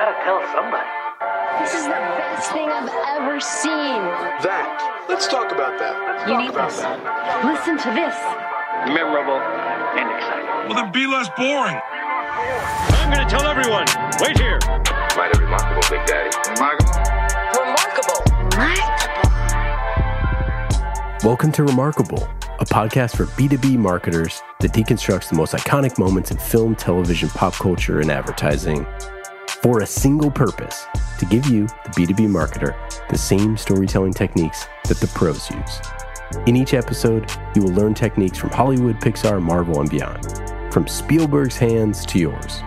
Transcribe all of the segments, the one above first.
gotta tell somebody. This is the best thing I've ever seen. That. Let's talk about that. Let's You talk need about this. that. Listen to this. Memorable and exciting. Well, then be less boring. I'm gonna tell everyone. Wait here. Mighty remarkable, Big Daddy. Remarkable. Remarkable. Welcome to Remarkable, a podcast for B2B marketers that deconstructs the most iconic moments in film, television, pop culture, and advertising for a single purpose to give you, the B2B marketer, the same storytelling techniques that the pros use. In each episode, you will learn techniques from Hollywood, Pixar, Marvel, and beyond, from Spielberg's hands to yours,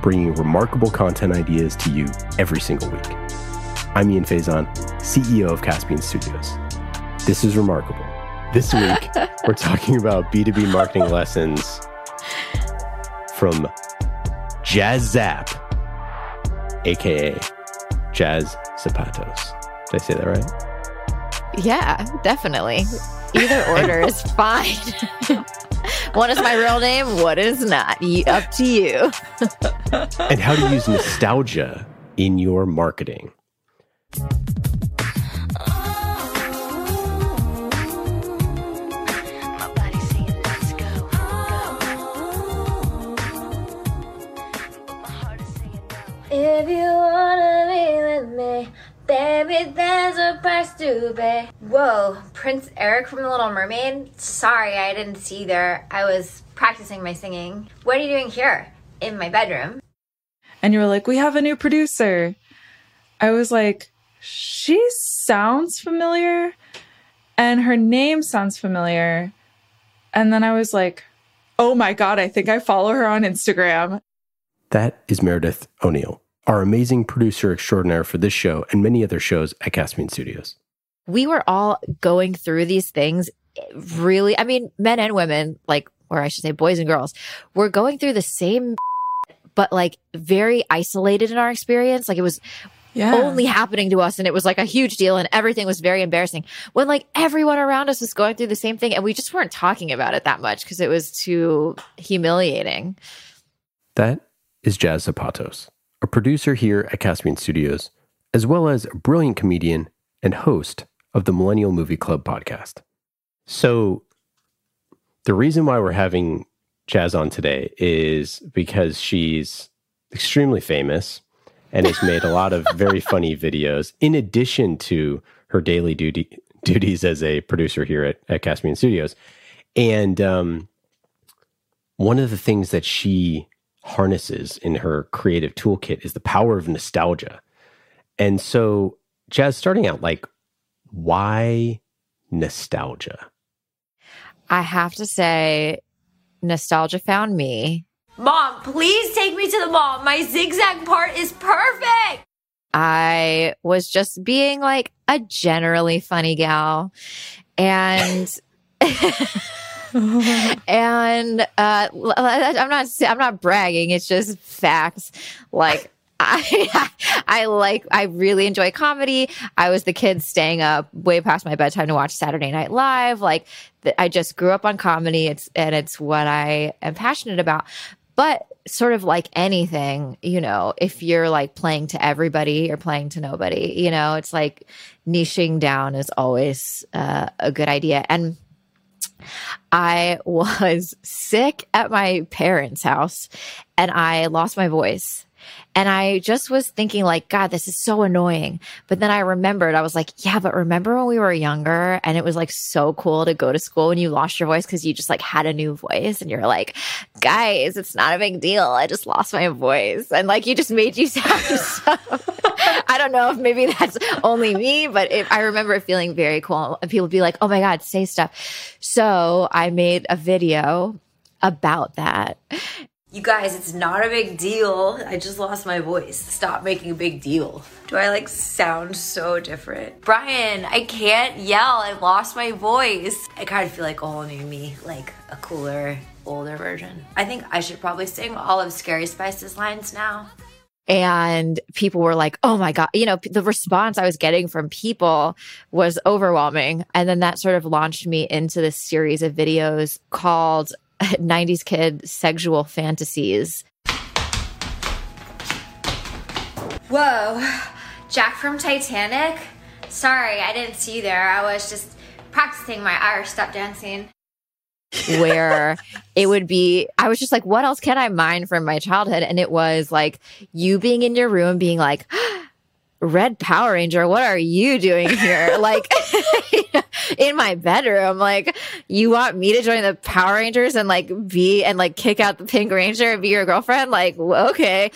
bringing remarkable content ideas to you every single week. I'm Ian Faison, CEO of Caspian Studios. This is remarkable. This week, we're talking about B2B marketing lessons from Jaz Zapp, aka Jaz Zepatos. Did I say that right? Yeah, definitely. Either order is fine. one is my real name, What is not. Up to you. And how to use nostalgia in your marketing. If you wanna be with me, baby, there's a price to pay. Whoa, Prince Eric from The Little Mermaid? Sorry, I didn't see there. I was practicing my singing. What are you doing here? In my bedroom. and you were like, "We have a new producer." I was like, "She sounds familiar, and her name sounds familiar." And then I was like, "Oh my god, I think I follow her on Instagram." That is Meredith O'Neill, our amazing producer extraordinaire for this show and many other shows at Caspian Studios. We were all going through these things really, I mean, men and women, like, or I should say boys and girls, we're going through the same, but like very isolated in our experience. Like it was Yeah. only happening to us and it was like a huge deal and everything was very embarrassing when like everyone around us was going through the same thing and we just weren't talking about it that much because it was too humiliating. That is Jaz Zepatos, a producer here at Caspian Studios, as well as a brilliant comedian and host of the Millennial Movie Club podcast. So, the reason why we're having Jaz on today is because she's extremely famous and has made a lot of very funny videos, in addition to her daily duty, duties as a producer here at, at Caspian Studios. And um, one of the things that she harnesses in her creative toolkit is the power of nostalgia. And so, Jaz, starting out, like, why nostalgia? I have to say, nostalgia found me. Mom, please take me to the mall. My zigzag part is perfect. I was just being like a generally funny gal. And and uh I'm not I'm not bragging, it's just facts. Like I I like I really enjoy comedy. I was the kid staying up way past my bedtime to watch Saturday Night Live. Like th- I just grew up on comedy. It's and it's what I am passionate about. But sort of like anything, you know, if you're like playing to everybody or playing to nobody, you know, it's like niching down is always uh, a good idea. And I was sick at my parents' house and I lost my voice. And I just was thinking, like, God, this is so annoying. But then I remembered, I was like, yeah, but remember when we were younger and it was like so cool to go to school when you lost your voice because you just like had a new voice and you're like, guys, it's not a big deal. I just lost my voice. And like, you just made you sound so. I don't know if maybe that's only me, but it, I remember feeling very cool. And people would be like, oh my God, say stuff. So I made a video about that. You guys, it's not a big deal. I just lost my voice. Stop making a big deal. Do I like sound so different? Brian, I can't yell. I lost my voice. I kind of feel like a whole new me, like a cooler, older version. I think I should probably sing all of Scary Spice's lines now. And people were like, "Oh my god!" You know, the response I was getting from people was overwhelming, and then that sort of launched me into this series of videos called "90s Kid Sexual Fantasies." Whoa, Jack from Titanic? Sorry, I didn't see you there. I was just practicing my Irish step dancing. Where it would be I was just like, what else can I mine from my childhood? And it was like you being in your room being like, Red Power Ranger, what are you doing here? like in my bedroom, like you want me to join the Power Rangers and like be and like kick out the Pink Ranger and be your girlfriend? Like, okay.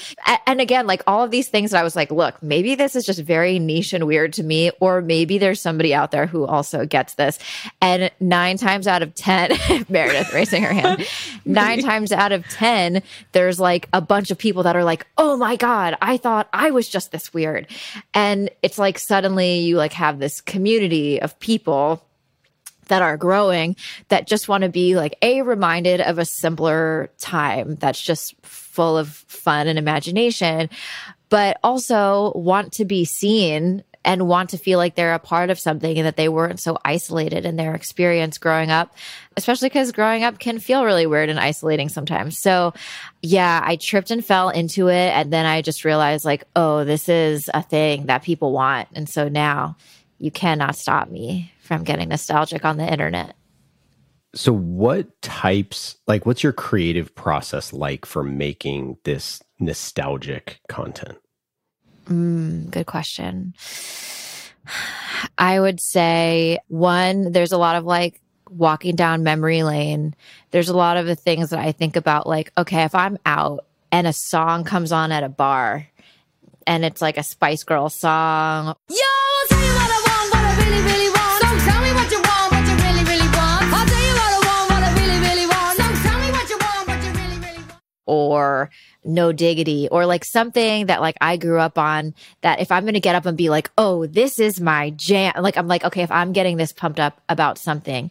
And again, like all of these things that I was like, look, maybe this is just very niche and weird to me, or maybe there's somebody out there who also gets this. And nine times out of 10, Meredith raising her hand, nine times out of 10, there's like a bunch of people that are like, oh my God, I thought I was just this weird. And it's like suddenly you like have this community of people that are growing that just want to be like a reminded of a simpler time that's just full of fun and imagination but also want to be seen and want to feel like they're a part of something and that they weren't so isolated in their experience growing up, especially because growing up can feel really weird and isolating sometimes. So, yeah, I tripped and fell into it. And then I just realized, like, oh, this is a thing that people want. And so now you cannot stop me from getting nostalgic on the internet. So, what types, like, what's your creative process like for making this nostalgic content? Mm, good question. I would say one, there's a lot of like walking down memory lane. There's a lot of the things that I think about, like, okay, if I'm out and a song comes on at a bar and it's like a Spice Girl song Yo, or no diggity or like something that like I grew up on that if I'm going to get up and be like, "Oh, this is my jam." Like I'm like, "Okay, if I'm getting this pumped up about something."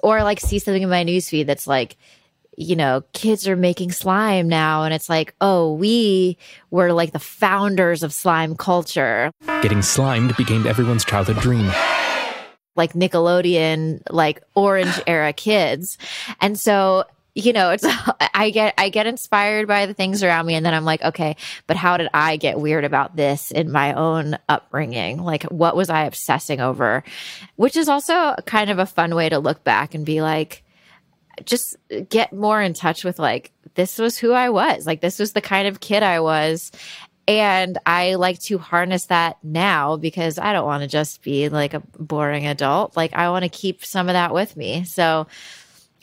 Or like see something in my newsfeed that's like you know, kids are making slime now and it's like, "Oh, we were like the founders of slime culture." Getting slimed became everyone's childhood dream. like Nickelodeon, like orange era kids. And so, you know, it's I get I get inspired by the things around me and then I'm like, okay, but how did I get weird about this in my own upbringing? Like what was I obsessing over? Which is also kind of a fun way to look back and be like just get more in touch with like this was who I was. Like this was the kind of kid I was. And I like to harness that now because I don't want to just be like a boring adult. Like I want to keep some of that with me. So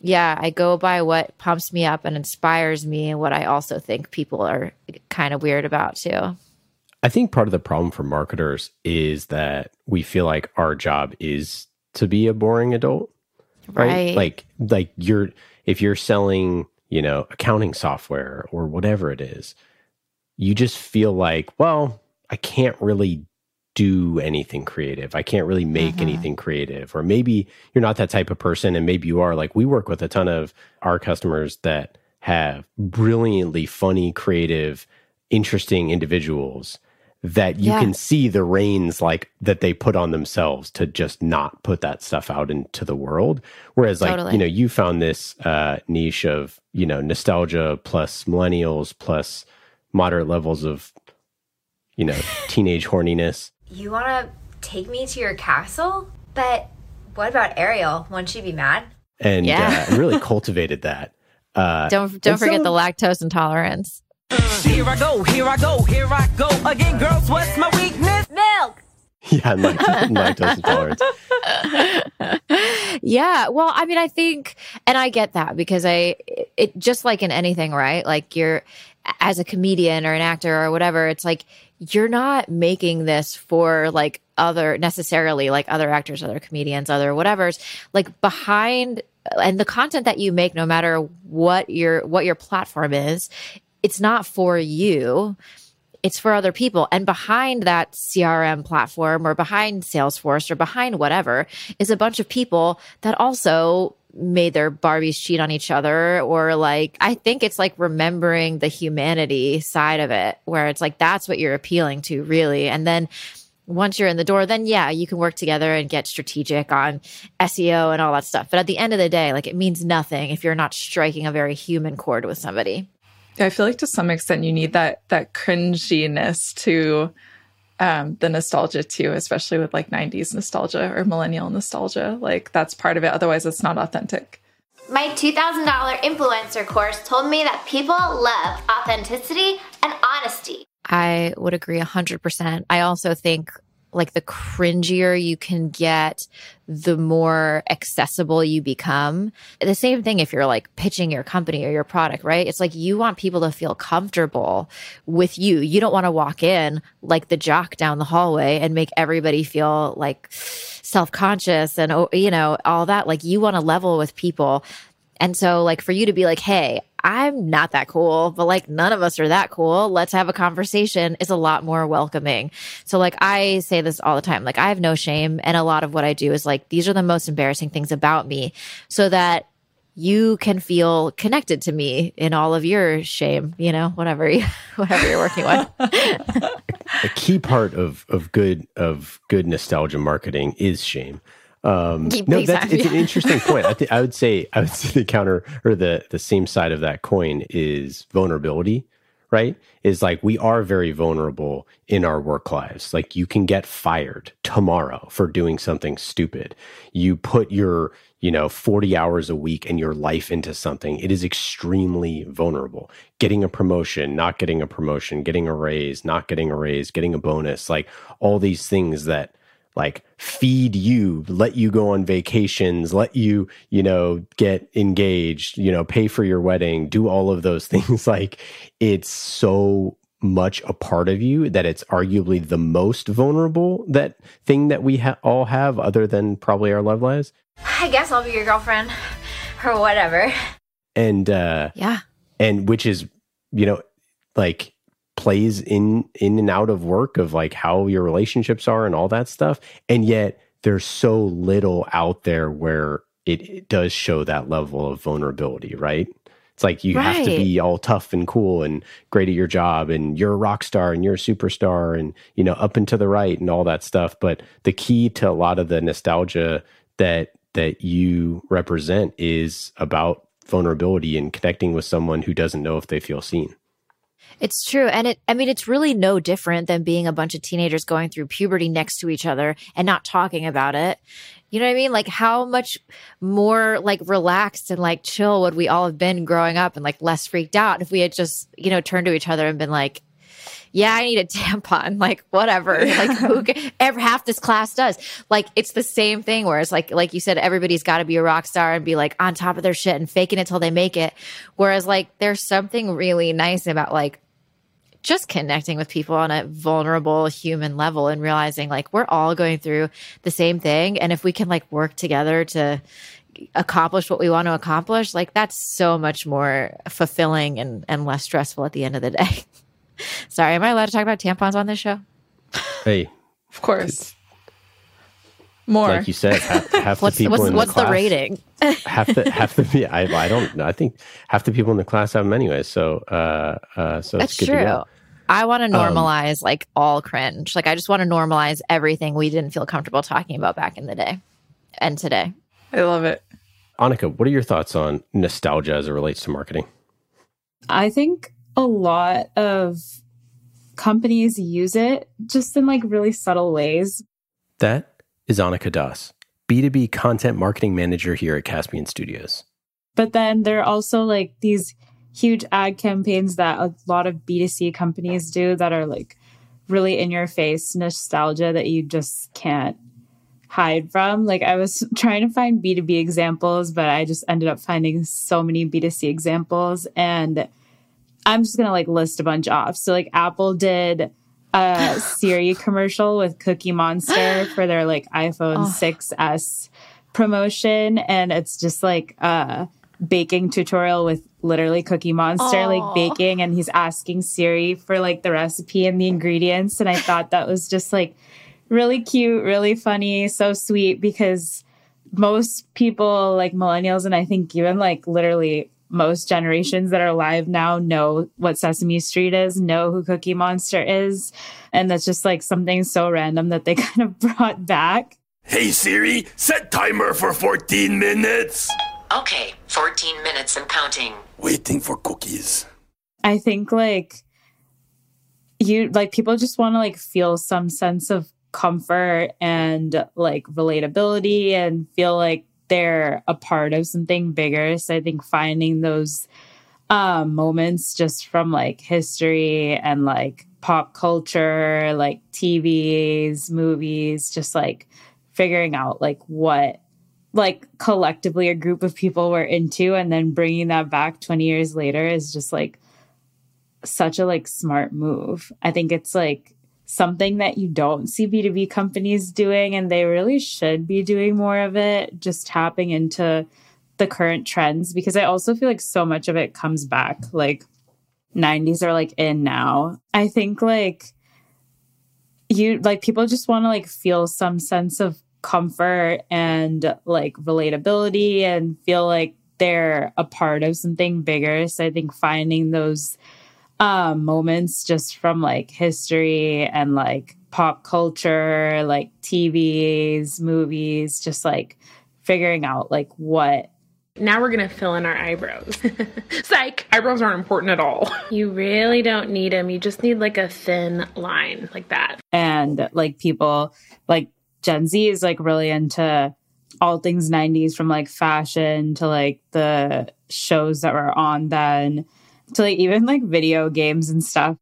yeah, I go by what pumps me up and inspires me and what I also think people are kind of weird about too. I think part of the problem for marketers is that we feel like our job is to be a boring adult, right? Right. Like, like you're if you're selling, you know, accounting software or whatever it is, you just feel like, well, I can't really do anything creative. I can't really make anything creative. Or maybe you're not that type of person, and maybe you are. Like we work with a ton of our customers that have brilliantly funny, creative, interesting individuals that you Yeah. can see the reins like that they put on themselves to just not put that stuff out into the world whereas like Totally. you know you found this uh niche of you know nostalgia plus millennials plus moderate levels of you know teenage horniness You want to take me to your castle? But what about Ariel? Won't she be mad? and Yeah. uh, really cultivated that uh Don't don't forget so- the lactose intolerance. Here I go, here I go, here I go again, girls. What's my weakness? Milk! yeah lact- lactose intolerance yeah well i mean i think and i get that because i it just like in anything right like you're as a comedian or an actor or whatever it's like you're not making this for like other necessarily like other actors other comedians other whatever's like behind and the content that you make no matter what your what your platform is it's not for you it's for other people. And behind that CRM platform or behind Salesforce or behind whatever is a bunch of people that also made their Barbies cheat on each other. Or like, I think it's like remembering the humanity side of it, where it's like that's what you're appealing to, really. And then once you're in the door, then yeah, you can work together and get strategic on SEO and all that stuff. But at the end of the day, like it means nothing if you're not striking a very human chord with somebody. I feel like to some extent you need that that cringiness to um, the nostalgia too, especially with like 90s nostalgia or millennial nostalgia. Like that's part of it. Otherwise, it's not authentic. My $2,000 influencer course told me that people love authenticity and honesty. I would agree 100%. I also think like the cringier you can get, the more accessible you become. The same thing if you're like pitching your company or your product, right? It's like you want people to feel comfortable with you. You don't want to walk in like the jock down the hallway and make everybody feel like self conscious and, oh, you know, all that. Like you want to level with people. And so, like, for you to be like, hey, I'm not that cool, but like none of us are that cool. Let's have a conversation is a lot more welcoming. So like I say this all the time. Like I have no shame and a lot of what I do is like these are the most embarrassing things about me so that you can feel connected to me in all of your shame, you know, whatever you, whatever you're working with. a key part of of good of good nostalgia marketing is shame. Um, no, that's it's an interesting point. I think I would say I would say the counter or the the same side of that coin is vulnerability. Right? Is like we are very vulnerable in our work lives. Like you can get fired tomorrow for doing something stupid. You put your you know 40 hours a week and your life into something it is extremely vulnerable getting a promotion not getting a promotion getting a raise not getting a raise getting a bonus like all these things that like feed you, let you go on vacations, let you, you know, get engaged, you know, pay for your wedding, do all of those things. like it's so much a part of you that it's arguably the most vulnerable that thing that we ha- all have other than probably our love lives. I guess I'll be your girlfriend or whatever. And uh yeah. And which is, you know, like plays in in and out of work of like how your relationships are and all that stuff. And yet there's so little out there where it, it does show that level of vulnerability right? It's like you right. have to be all tough and cool and great at your job and you're a rock star and you're a superstar and you know up and to the right and all that stuff. But the key to a lot of the nostalgia that that you represent is about vulnerability and connecting with someone who doesn't know if they feel seen it's true. And it, I mean, it's really no different than being a bunch of teenagers going through puberty next to each other and not talking about it. You know what I mean? Like how much more like relaxed and like chill would we all have been growing up and like less freaked out if we had just, you know, turned to each other and been like, yeah, I need a tampon. Like whatever. Like who can, ever half this class does. Like it's the same thing. Whereas like like you said, everybody's got to be a rock star and be like on top of their shit and faking it till they make it. Whereas like there's something really nice about like just connecting with people on a vulnerable human level and realizing like we're all going through the same thing. And if we can like work together to accomplish what we want to accomplish, like that's so much more fulfilling and, and less stressful at the end of the day. Sorry, am I allowed to talk about tampons on this show? Hey, of course. More, like you said, half, half what's, the people what's, in what's the class, the rating? half the half the yeah, I, I don't know. I think half the people in the class have them anyway. So uh, uh so that's it's good true. To. I want to Um, normalize like all cringe. Like I just want to normalize everything we didn't feel comfortable talking about back in the day and today. I love it. Annika, what are your thoughts on nostalgia as it relates to marketing? I think a lot of companies use it just in like really subtle ways. That is Annika Das, B2B content marketing manager here at Caspian Studios. But then there are also like these huge ad campaigns that a lot of B2C companies do that are like really in your face nostalgia that you just can't hide from. Like I was trying to find B2B examples, but I just ended up finding so many B2C examples and I'm just going to like list a bunch off. So like Apple did a Siri commercial with Cookie Monster for their like iPhone Oh. 6s promotion and it's just like a baking tutorial with literally Cookie Monster Aw. like baking and he's asking Siri for like the recipe and the ingredients and I thought that was just like really cute, really funny, so sweet because most people like millennials and I think even like literally most generations that are alive now know what Sesame Street is, know who Cookie Monster is. And that's just like something so random that they kind of brought back. Hey Siri, set timer for 14 minutes. Okay, 14 minutes and counting. Waiting for cookies. I think like you like people just want to like feel some sense of comfort and like relatability and feel like they're a part of something bigger. So I think finding those um, moments just from like history and like pop culture, like TVs, movies, just like figuring out like what like collectively a group of people were into and then bringing that back 20 years later is just like such a like smart move. I think it's like something that you don't see B2B companies doing and they really should be doing more of it, just tapping into the current trends because I also feel like so much of it comes back. Like 90s are like in now. I think like you like people just want to like feel some sense of comfort and like relatability and feel like they're a part of something bigger. So I think finding those um, moments just from like history and like pop culture, like TVs, movies, just like figuring out like what Now we're gonna fill in our eyebrows. Psych! Eyebrows aren't important at all. You really don't need them. You just need like a thin line like that. and like people like Gen Z is like really into all things 90s from like fashion to like the shows that were on then to like even like video games and stuff.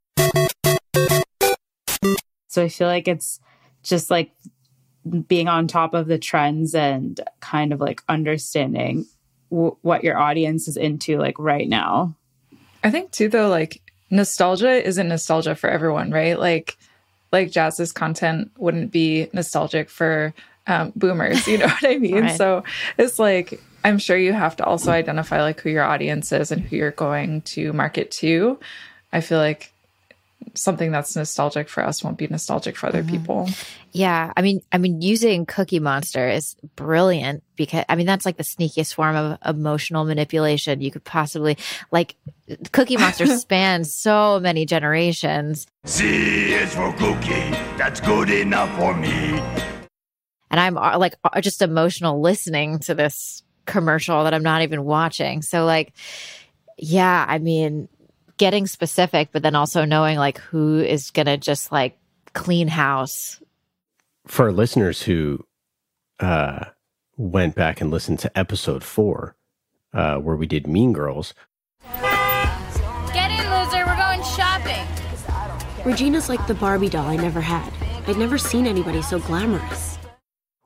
So I feel like it's just like being on top of the trends and kind of like understanding w- what your audience is into like right now. I think too though, like nostalgia isn't nostalgia for everyone, right? Like like Jaz's content wouldn't be nostalgic for um, boomers, you know what I mean? Right. So it's like I'm sure you have to also identify like who your audience is and who you're going to market to. I feel like something that's nostalgic for us won't be nostalgic for other people. Yeah, I mean, I mean, using Cookie Monster is brilliant because I mean that's like the sneakiest form of emotional manipulation you could possibly like. Cookie Monster spans so many generations, C is for cookie. That's good enough for me. And I'm uh, like uh, just emotional listening to this commercial that I'm not even watching. So like, yeah, I mean, getting specific, but then also knowing like who is gonna just like clean house. For listeners who uh, went back and listened to episode four, uh, where we did Mean Girls, Get in, loser. We're going shopping. Regina's like the Barbie doll I never had. I'd never seen anybody so glamorous.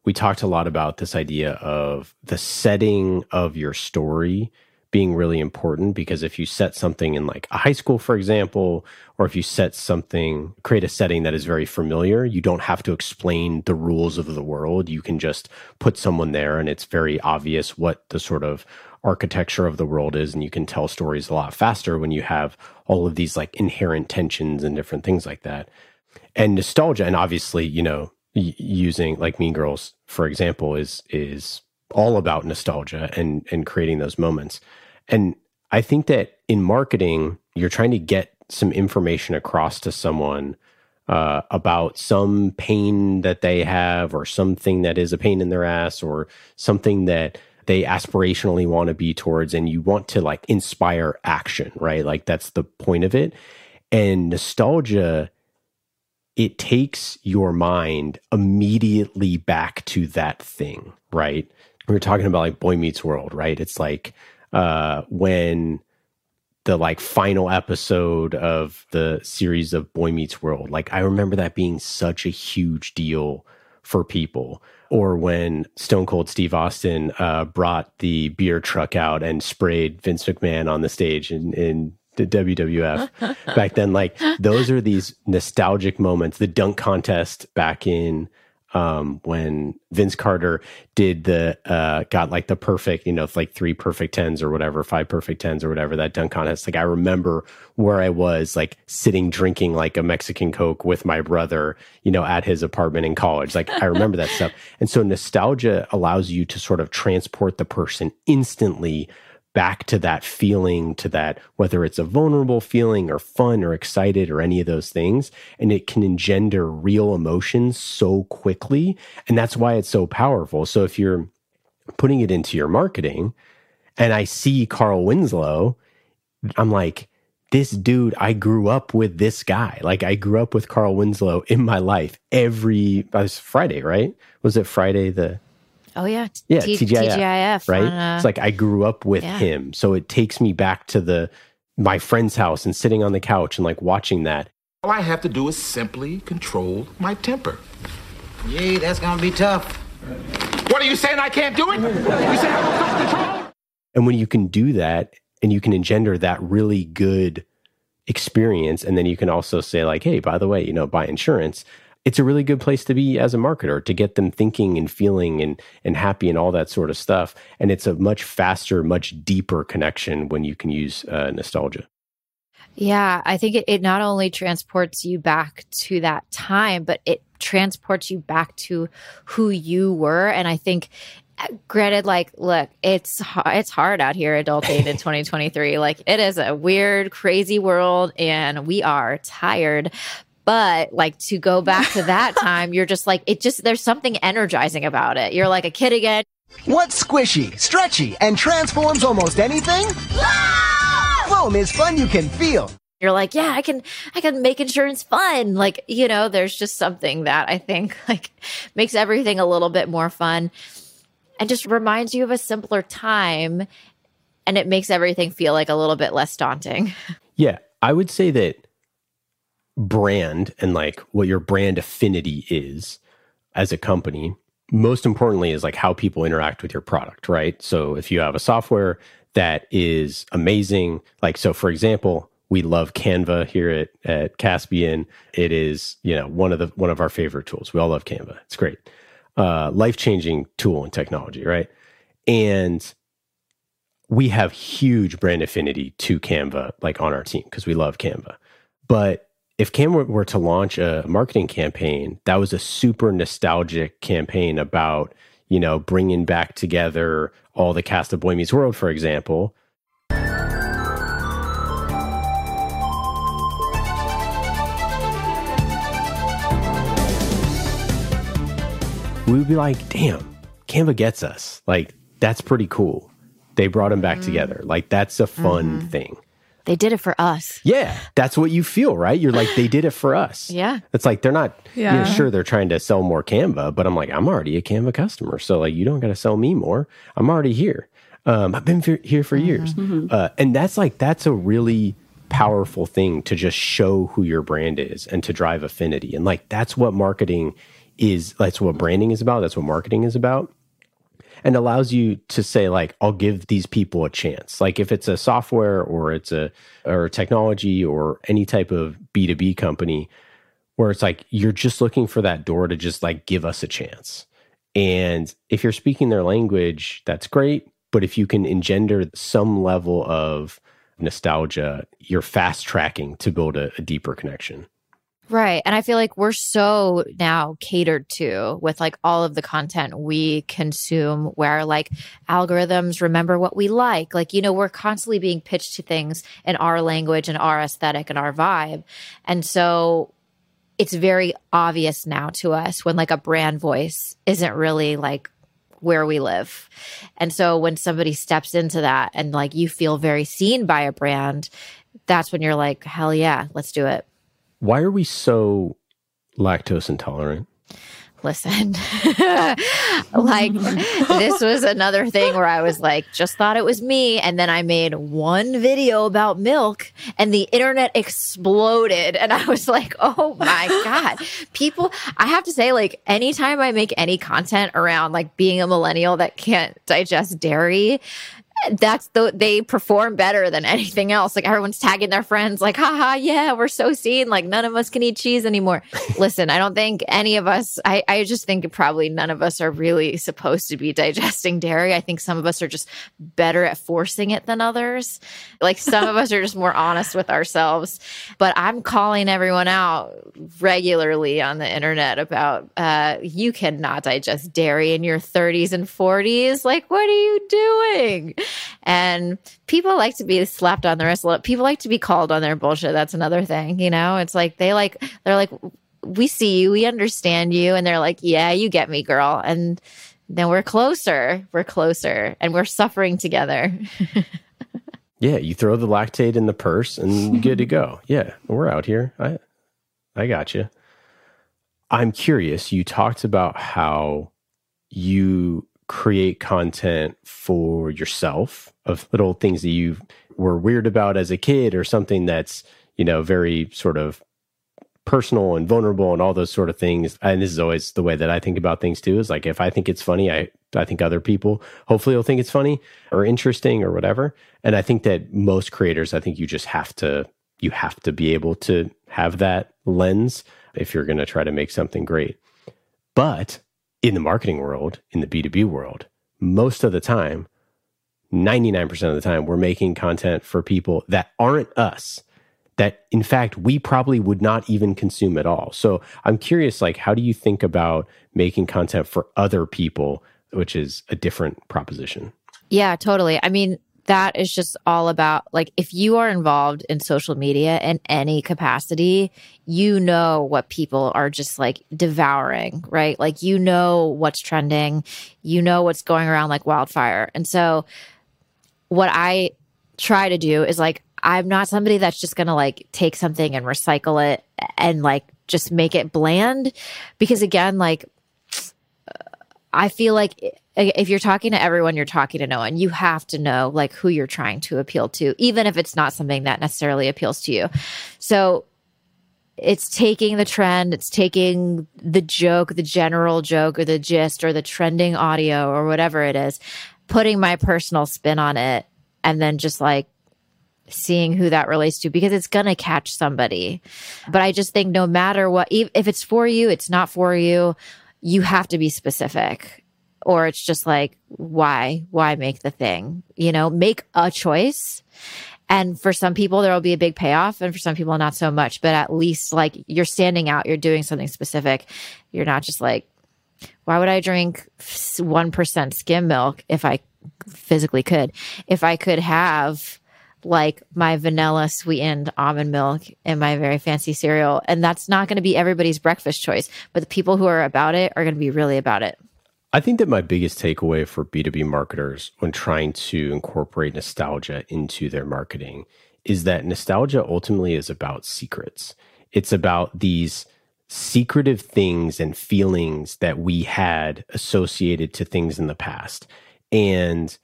We talked a lot about this idea of the setting of your story being really important because if you set something in like a high school for example or if you set something create a setting that is very familiar you don't have to explain the rules of the world. You can just put someone there and it's very obvious what the sort of architecture of the world is. And you can tell stories a lot faster when you have all of these like inherent tensions and different things like that. And nostalgia and obviously you know using like mean girls for example is is all about nostalgia and and creating those moments. And i think that in marketing you're trying to get some information across to someone uh, about some pain that they have or something that is a pain in their ass or something that they aspirationally want to be towards and you want to like inspire action right? Like that's the point of it. And nostalgia it takes your mind immediately back to that thing, right? We were talking about like Boy Meets World, right? It's like uh, when the like final episode of the series of Boy Meets World, like I remember that being such a huge deal for people. Or when Stone Cold Steve Austin uh, brought the beer truck out and sprayed Vince McMahon on the stage in, in the WWF back then. Like those are these nostalgic moments. The dunk contest back in um, when Vince Carter did the uh, got like the perfect, you know, like three perfect tens or whatever, five perfect tens or whatever that dunk contest. Like I remember where I was, like sitting drinking like a Mexican Coke with my brother, you know, at his apartment in college. Like I remember that stuff. And so nostalgia allows you to sort of transport the person instantly back to that feeling, to that, whether it's a vulnerable feeling or fun or excited or any of those things. And it can engender real emotions so quickly. And that's why it's so powerful. So if you're putting it into your marketing and I see Carl Winslow, I'm like, this dude, I grew up with this guy. Like I grew up with Carl Winslow in my life every, was Friday, right? Was it Friday the, Oh yeah, yeah, T- TGIF, TGIF, right? on, uh, it's like I grew up with yeah. him, so it takes me back to the my friend's house and sitting on the couch and like watching that. All I have to do is simply control my temper. Gee, that's gonna be tough. What are you saying? I can't do it? You say I have self-control? And when you can do that and you can engender that really good experience, and then you can also say, like, hey, by the way, you know, buy insurance, it's a really good place to be as a marketer to get them thinking and feeling and, and happy and all that sort of stuff. And it's a much faster, much deeper connection when you can use uh, nostalgia. Yeah, I think it, it not only transports you back to that time, but it transports you back to who you were. And I think, uh, granted, like, look, it's it's hard out here adulting in 2023. Like, it is a weird, crazy world, and we are tired. But like to go back to that time, you're just like it. Just there's something energizing about it. You're like a kid again. What's squishy, stretchy, and transforms almost anything? Foam is fun you can feel. you're like, yeah, I can, I can make insurance fun. Like, you know, there's just something that I think like makes everything a little bit more fun and just reminds you of a simpler time. And it makes everything feel like a little bit less daunting. Yeah, I would say that brand and like what your brand affinity is as a company, most importantly, is like how people interact with your product, right? So if you have a software that is amazing, like, so for example, we love Canva here at, at Caspian. It is, you know, one of the one of our favorite tools. We all love Canva. It's great. Uh, life-changing tool and technology, right? And we have huge brand affinity to Canva, like on our team, because we love Canva. But if Canva were to launch a marketing campaign that was a super nostalgic campaign about, you know, bringing back together all the cast of Boy Meets World, for example, we would be like, damn, Canva gets us. Like, that's pretty cool. They brought them back mm-hmm. together. Like, that's a fun mm-hmm. thing. They did it for us. Yeah, that's what you feel, right? You're like, they did it for us. Yeah. It's like they're not, you know, Yeah. sure, they're trying to sell more Canva, but I'm like, I'm already a Canva customer. So, like, you don't got to sell me more. I'm already here. Um, I've been fe- here for years. Uh, and that's like, that's a really powerful thing to just show who your brand is and to drive affinity. And like, that's what marketing is. That's what branding is about. That's what marketing is about and allows you to say like i'll give these people a chance. Like if it's a software or it's a or a technology or any type of b2b company where it's like you're just looking for that door to just like give us a chance. And if you're speaking their language that's great. But if you can engender some level of nostalgia you're fast tracking to build a, a deeper connection Right. And I feel like we're so now catered to with like all of the content we consume where like algorithms remember what we like. Like, you know, we're constantly being pitched to things in our language and our aesthetic and our vibe. And so it's very obvious now to us when like a brand voice isn't really like where we live. And so when somebody steps into that and like you feel very seen by a brand, that's when you're like, hell yeah, let's do it. Why are we so lactose intolerant? Listen like this was another thing where i was like just thought it was me. And then i made one video about milk and the internet exploded. And i was like oh my god. People i have to say like anytime i make any content around like being a millennial that can't digest dairy that's the they perform better than anything else. Like everyone's tagging their friends, like, haha, yeah, we're so seen. Like none of us can eat cheese anymore. Listen, I don't think any of us, I, I just think probably none of us are really supposed to be digesting dairy. I think some of us are just better at forcing it than others. Like some of us are just more honest with ourselves. But I'm calling everyone out regularly on the internet about uh, you cannot digest dairy in your 30s and 40s. Like, what are you doing? And people like to be slapped on the wrist. People like to be called on their bullshit. That's another thing, you know? It's like they like, they're like, we see you, we understand you. And they're like, yeah, you get me, girl. And then we're closer. We're closer and we're suffering together. Yeah, you throw the Lactaid in the purse and you're good to go. Yeah, we're out here. I I got you. I'm curious. You talked about how you create content for yourself of little things that you were weird about as a kid or something that's, you know, very sort of personal and vulnerable and all those sort of things. And this is always the way that I think about things too is like if I think it's funny, I I think other people hopefully will think it's funny or interesting or whatever. And I think that most creators, I think you just have to you have to be able to have that lens if you're going to try to make something great. But in the marketing world, in the B2B world, most of the time, 99% of the time, we're making content for people that aren't us that in fact we probably would not even consume at all. So I'm curious like how do you think about making content for other people which is a different proposition? Yeah, totally. I mean, that is just all about like if you are involved in social media in any capacity, you know what people are just like devouring, right? Like you know what's trending, you know what's going around like wildfire. And so what I try to do is like I'm not somebody that's just going to like take something and recycle it and like just make it bland because again like I feel like if you're talking to everyone, you're talking to no one. You have to know like who you're trying to appeal to, even if it's not something that necessarily appeals to you. So it's taking the trend, it's taking the joke, the general joke or the gist or the trending audio or whatever it is, putting my personal spin on it, and then just like seeing who that relates to because it's going to catch somebody. But I just think no matter what, if it's for you, it's not for you you have to be specific or it's just like why why make the thing you know make a choice and for some people there will be a big payoff and for some people not so much but at least like you're standing out you're doing something specific you're not just like why would i drink 1% skim milk if i physically could if i could have like my vanilla sweetened almond milk in my very fancy cereal. And that's not going to be everybody's breakfast choice, but the people who are about it are going to be really about it. I think that my biggest takeaway for B2B marketers when trying to incorporate nostalgia into their marketing is that nostalgia ultimately is about secrets. It's about these secretive things and feelings that we had associated to things in the past. And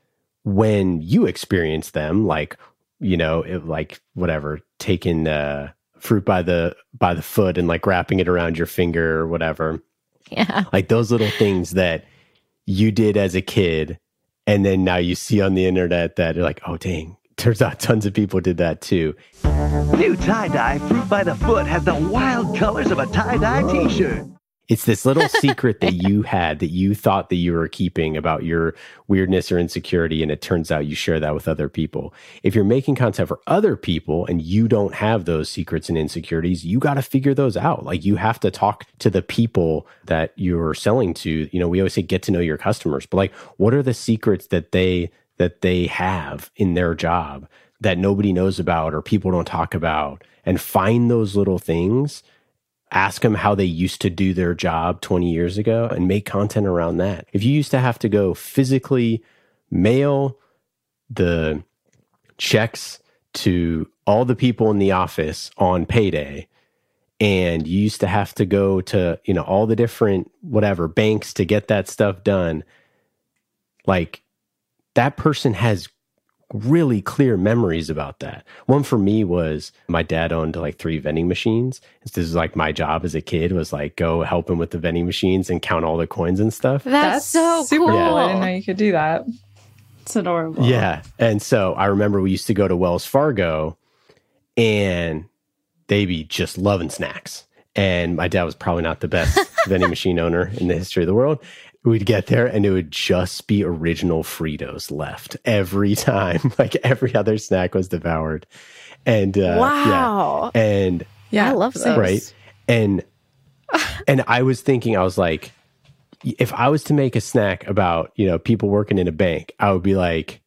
when you experience them, like you know, it, like whatever, taking uh, fruit by the by the foot and like wrapping it around your finger or whatever. Yeah, like those little things that you did as a kid, and then now you see on the internet that you're like, oh dang, turns out tons of people did that too. New tie dye fruit by the foot has the wild colors of a tie dye T-shirt. It's this little secret that you had that you thought that you were keeping about your weirdness or insecurity. And it turns out you share that with other people. If you're making content for other people and you don't have those secrets and insecurities, you got to figure those out. Like you have to talk to the people that you're selling to. You know, we always say get to know your customers, but like, what are the secrets that they, that they have in their job that nobody knows about or people don't talk about and find those little things ask them how they used to do their job 20 years ago and make content around that. If you used to have to go physically mail the checks to all the people in the office on payday and you used to have to go to, you know, all the different whatever banks to get that stuff done, like that person has really clear memories about that. One for me was my dad owned like three vending machines. This is like my job as a kid was like go help him with the vending machines and count all the coins and stuff. That's, so super cool. cool. I didn't know you could do that. It's adorable. Yeah. And so I remember we used to go to Wells Fargo and they'd be just loving snacks. And my dad was probably not the best vending machine owner in the history of the world we'd get there and it would just be original Fritos left every time. Like every other snack was devoured. And uh, wow. Yeah. And yeah, I love those. Right. And and I was thinking, I was like, if I was to make a snack about, you know, people working in a bank, I would be like,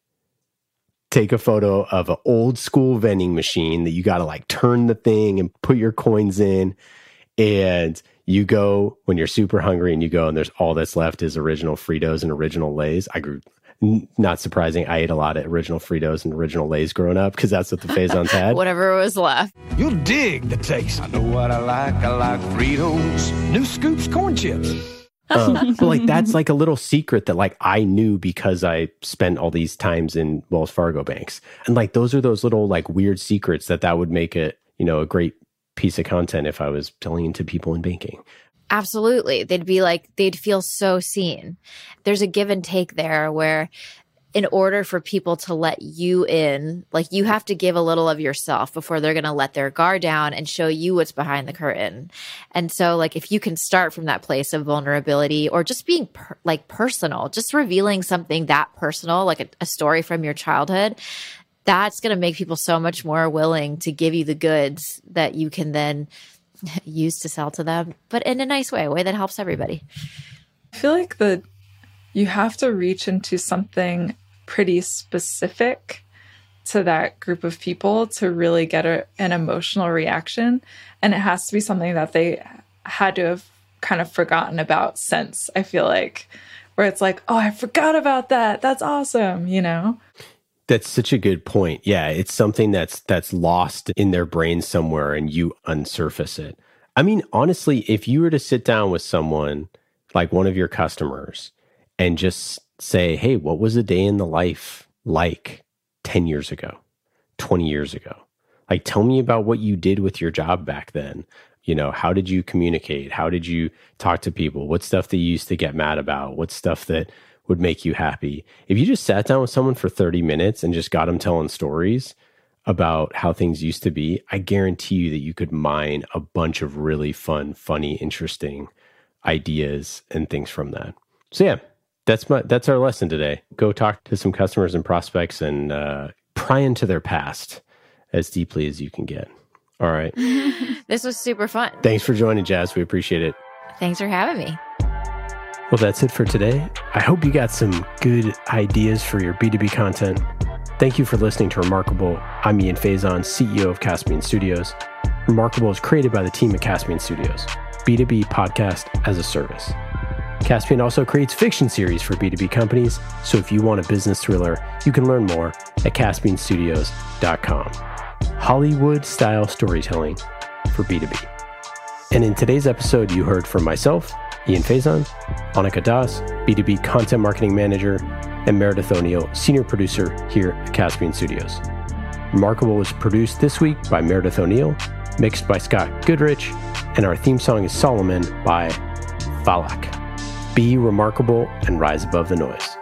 take a photo of an old school vending machine that you got to like turn the thing and put your coins in. And you go when you're super hungry and you go and there's all that's left is original Fritos and original Lays. I grew not surprising. I ate a lot of original Fritos and original Lay's growing up because that's what the Faisons had. Whatever was left. You'll dig the taste. I know what I like. I like Fritos. New Scoops corn chips. Uh, but like that's like a little secret that like I knew because I spent all these times in Wells Fargo banks, and like those are those little like weird secrets that that would make it you know a great piece of content if I was telling to people in banking. Absolutely. They'd be like, they'd feel so seen. There's a give and take there where, in order for people to let you in, like you have to give a little of yourself before they're going to let their guard down and show you what's behind the curtain. And so, like, if you can start from that place of vulnerability or just being per- like personal, just revealing something that personal, like a, a story from your childhood, that's going to make people so much more willing to give you the goods that you can then use to sell to them, but in a nice way, a way that helps everybody. I feel like the you have to reach into something pretty specific to that group of people to really get a, an emotional reaction, and it has to be something that they had to have kind of forgotten about since. I feel like where it's like, oh, I forgot about that. That's awesome, you know. That's such a good point. Yeah, it's something that's that's lost in their brain somewhere and you unsurface it. I mean, honestly, if you were to sit down with someone like one of your customers and just say, "Hey, what was a day in the life like 10 years ago, 20 years ago?" Like tell me about what you did with your job back then. You know, how did you communicate? How did you talk to people? What stuff that you used to get mad about? What stuff that would make you happy. If you just sat down with someone for 30 minutes and just got them telling stories about how things used to be, I guarantee you that you could mine a bunch of really fun, funny, interesting ideas and things from that. So yeah, that's my that's our lesson today. Go talk to some customers and prospects and uh, pry into their past as deeply as you can get. All right. this was super fun. Thanks for joining, Jaz. We appreciate it. Thanks for having me. Well, that's it for today. I hope you got some good ideas for your B2B content. Thank you for listening to Remarkable. I'm Ian Faison, CEO of Caspian Studios. Remarkable is created by the team at Caspian Studios, B2B podcast as a service. Caspian also creates fiction series for B2B companies, so if you want a business thriller, you can learn more at caspianstudios.com. Hollywood style storytelling for B2B. And in today's episode, you heard from myself, Ian Faison, Annika Das, B2B Content Marketing Manager, and Meredith O'Neill, Senior Producer here at Caspian Studios. Remarkable was produced this week by Meredith O'Neill, mixed by Scott Goodrich, and our theme song is Solomon by Falak. Be remarkable and rise above the noise.